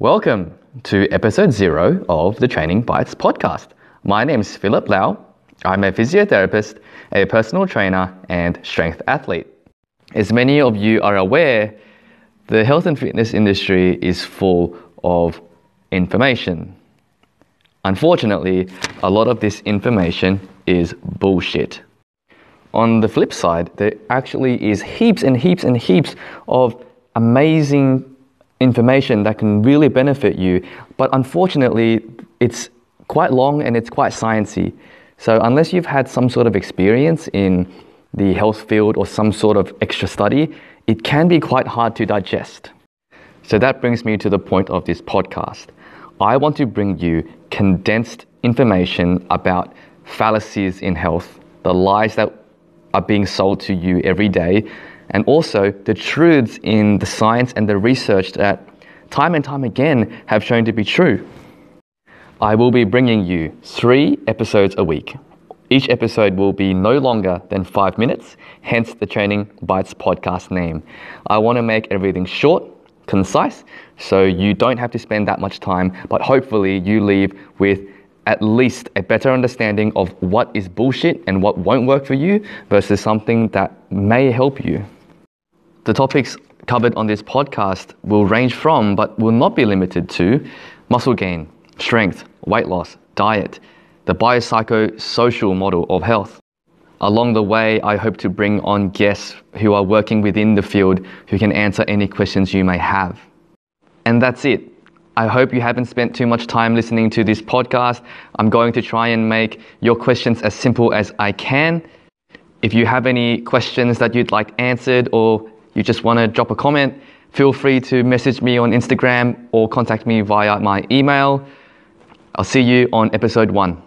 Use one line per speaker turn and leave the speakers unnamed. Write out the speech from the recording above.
Welcome to episode zero of the Training Bites podcast. My name is Philip Lau. I'm a physiotherapist, a personal trainer, and strength athlete. As many of you are aware, the health and fitness industry is full of information. Unfortunately, a lot of this information is bullshit. On the flip side, there actually is heaps and heaps and heaps of amazing information that can really benefit you, but unfortunately, it's quite long and it's quite sciencey. So unless you've had some sort of experience in the health field or some sort of extra study, it can be quite hard to digest. So that brings me to the point of this podcast. I want to bring you condensed information about fallacies in health, the lies that are being sold to you every day, and also the truths in the science and the research that time and time again have shown to be true. I will be bringing you three episodes a week. Each episode will be no longer than five minutes, hence the Training Bites podcast name. I want to make everything short, concise, so you don't have to spend that much time, but hopefully you leave with at least a better understanding of what is bullshit and what won't work for you versus something that may help you. The topics covered on this podcast will range from, but will not be limited to, muscle gain, strength, weight loss, diet, the biopsychosocial model of health. Along the way, I hope to bring on guests who are working within the field who can answer any questions you may have. And that's it. I hope you haven't spent too much time listening to this podcast. I'm going to try and make your questions as simple as I can. If you have any questions that you'd like answered or you just want to drop a comment, feel free to message me on Instagram or contact me via my email. I'll see you on episode one.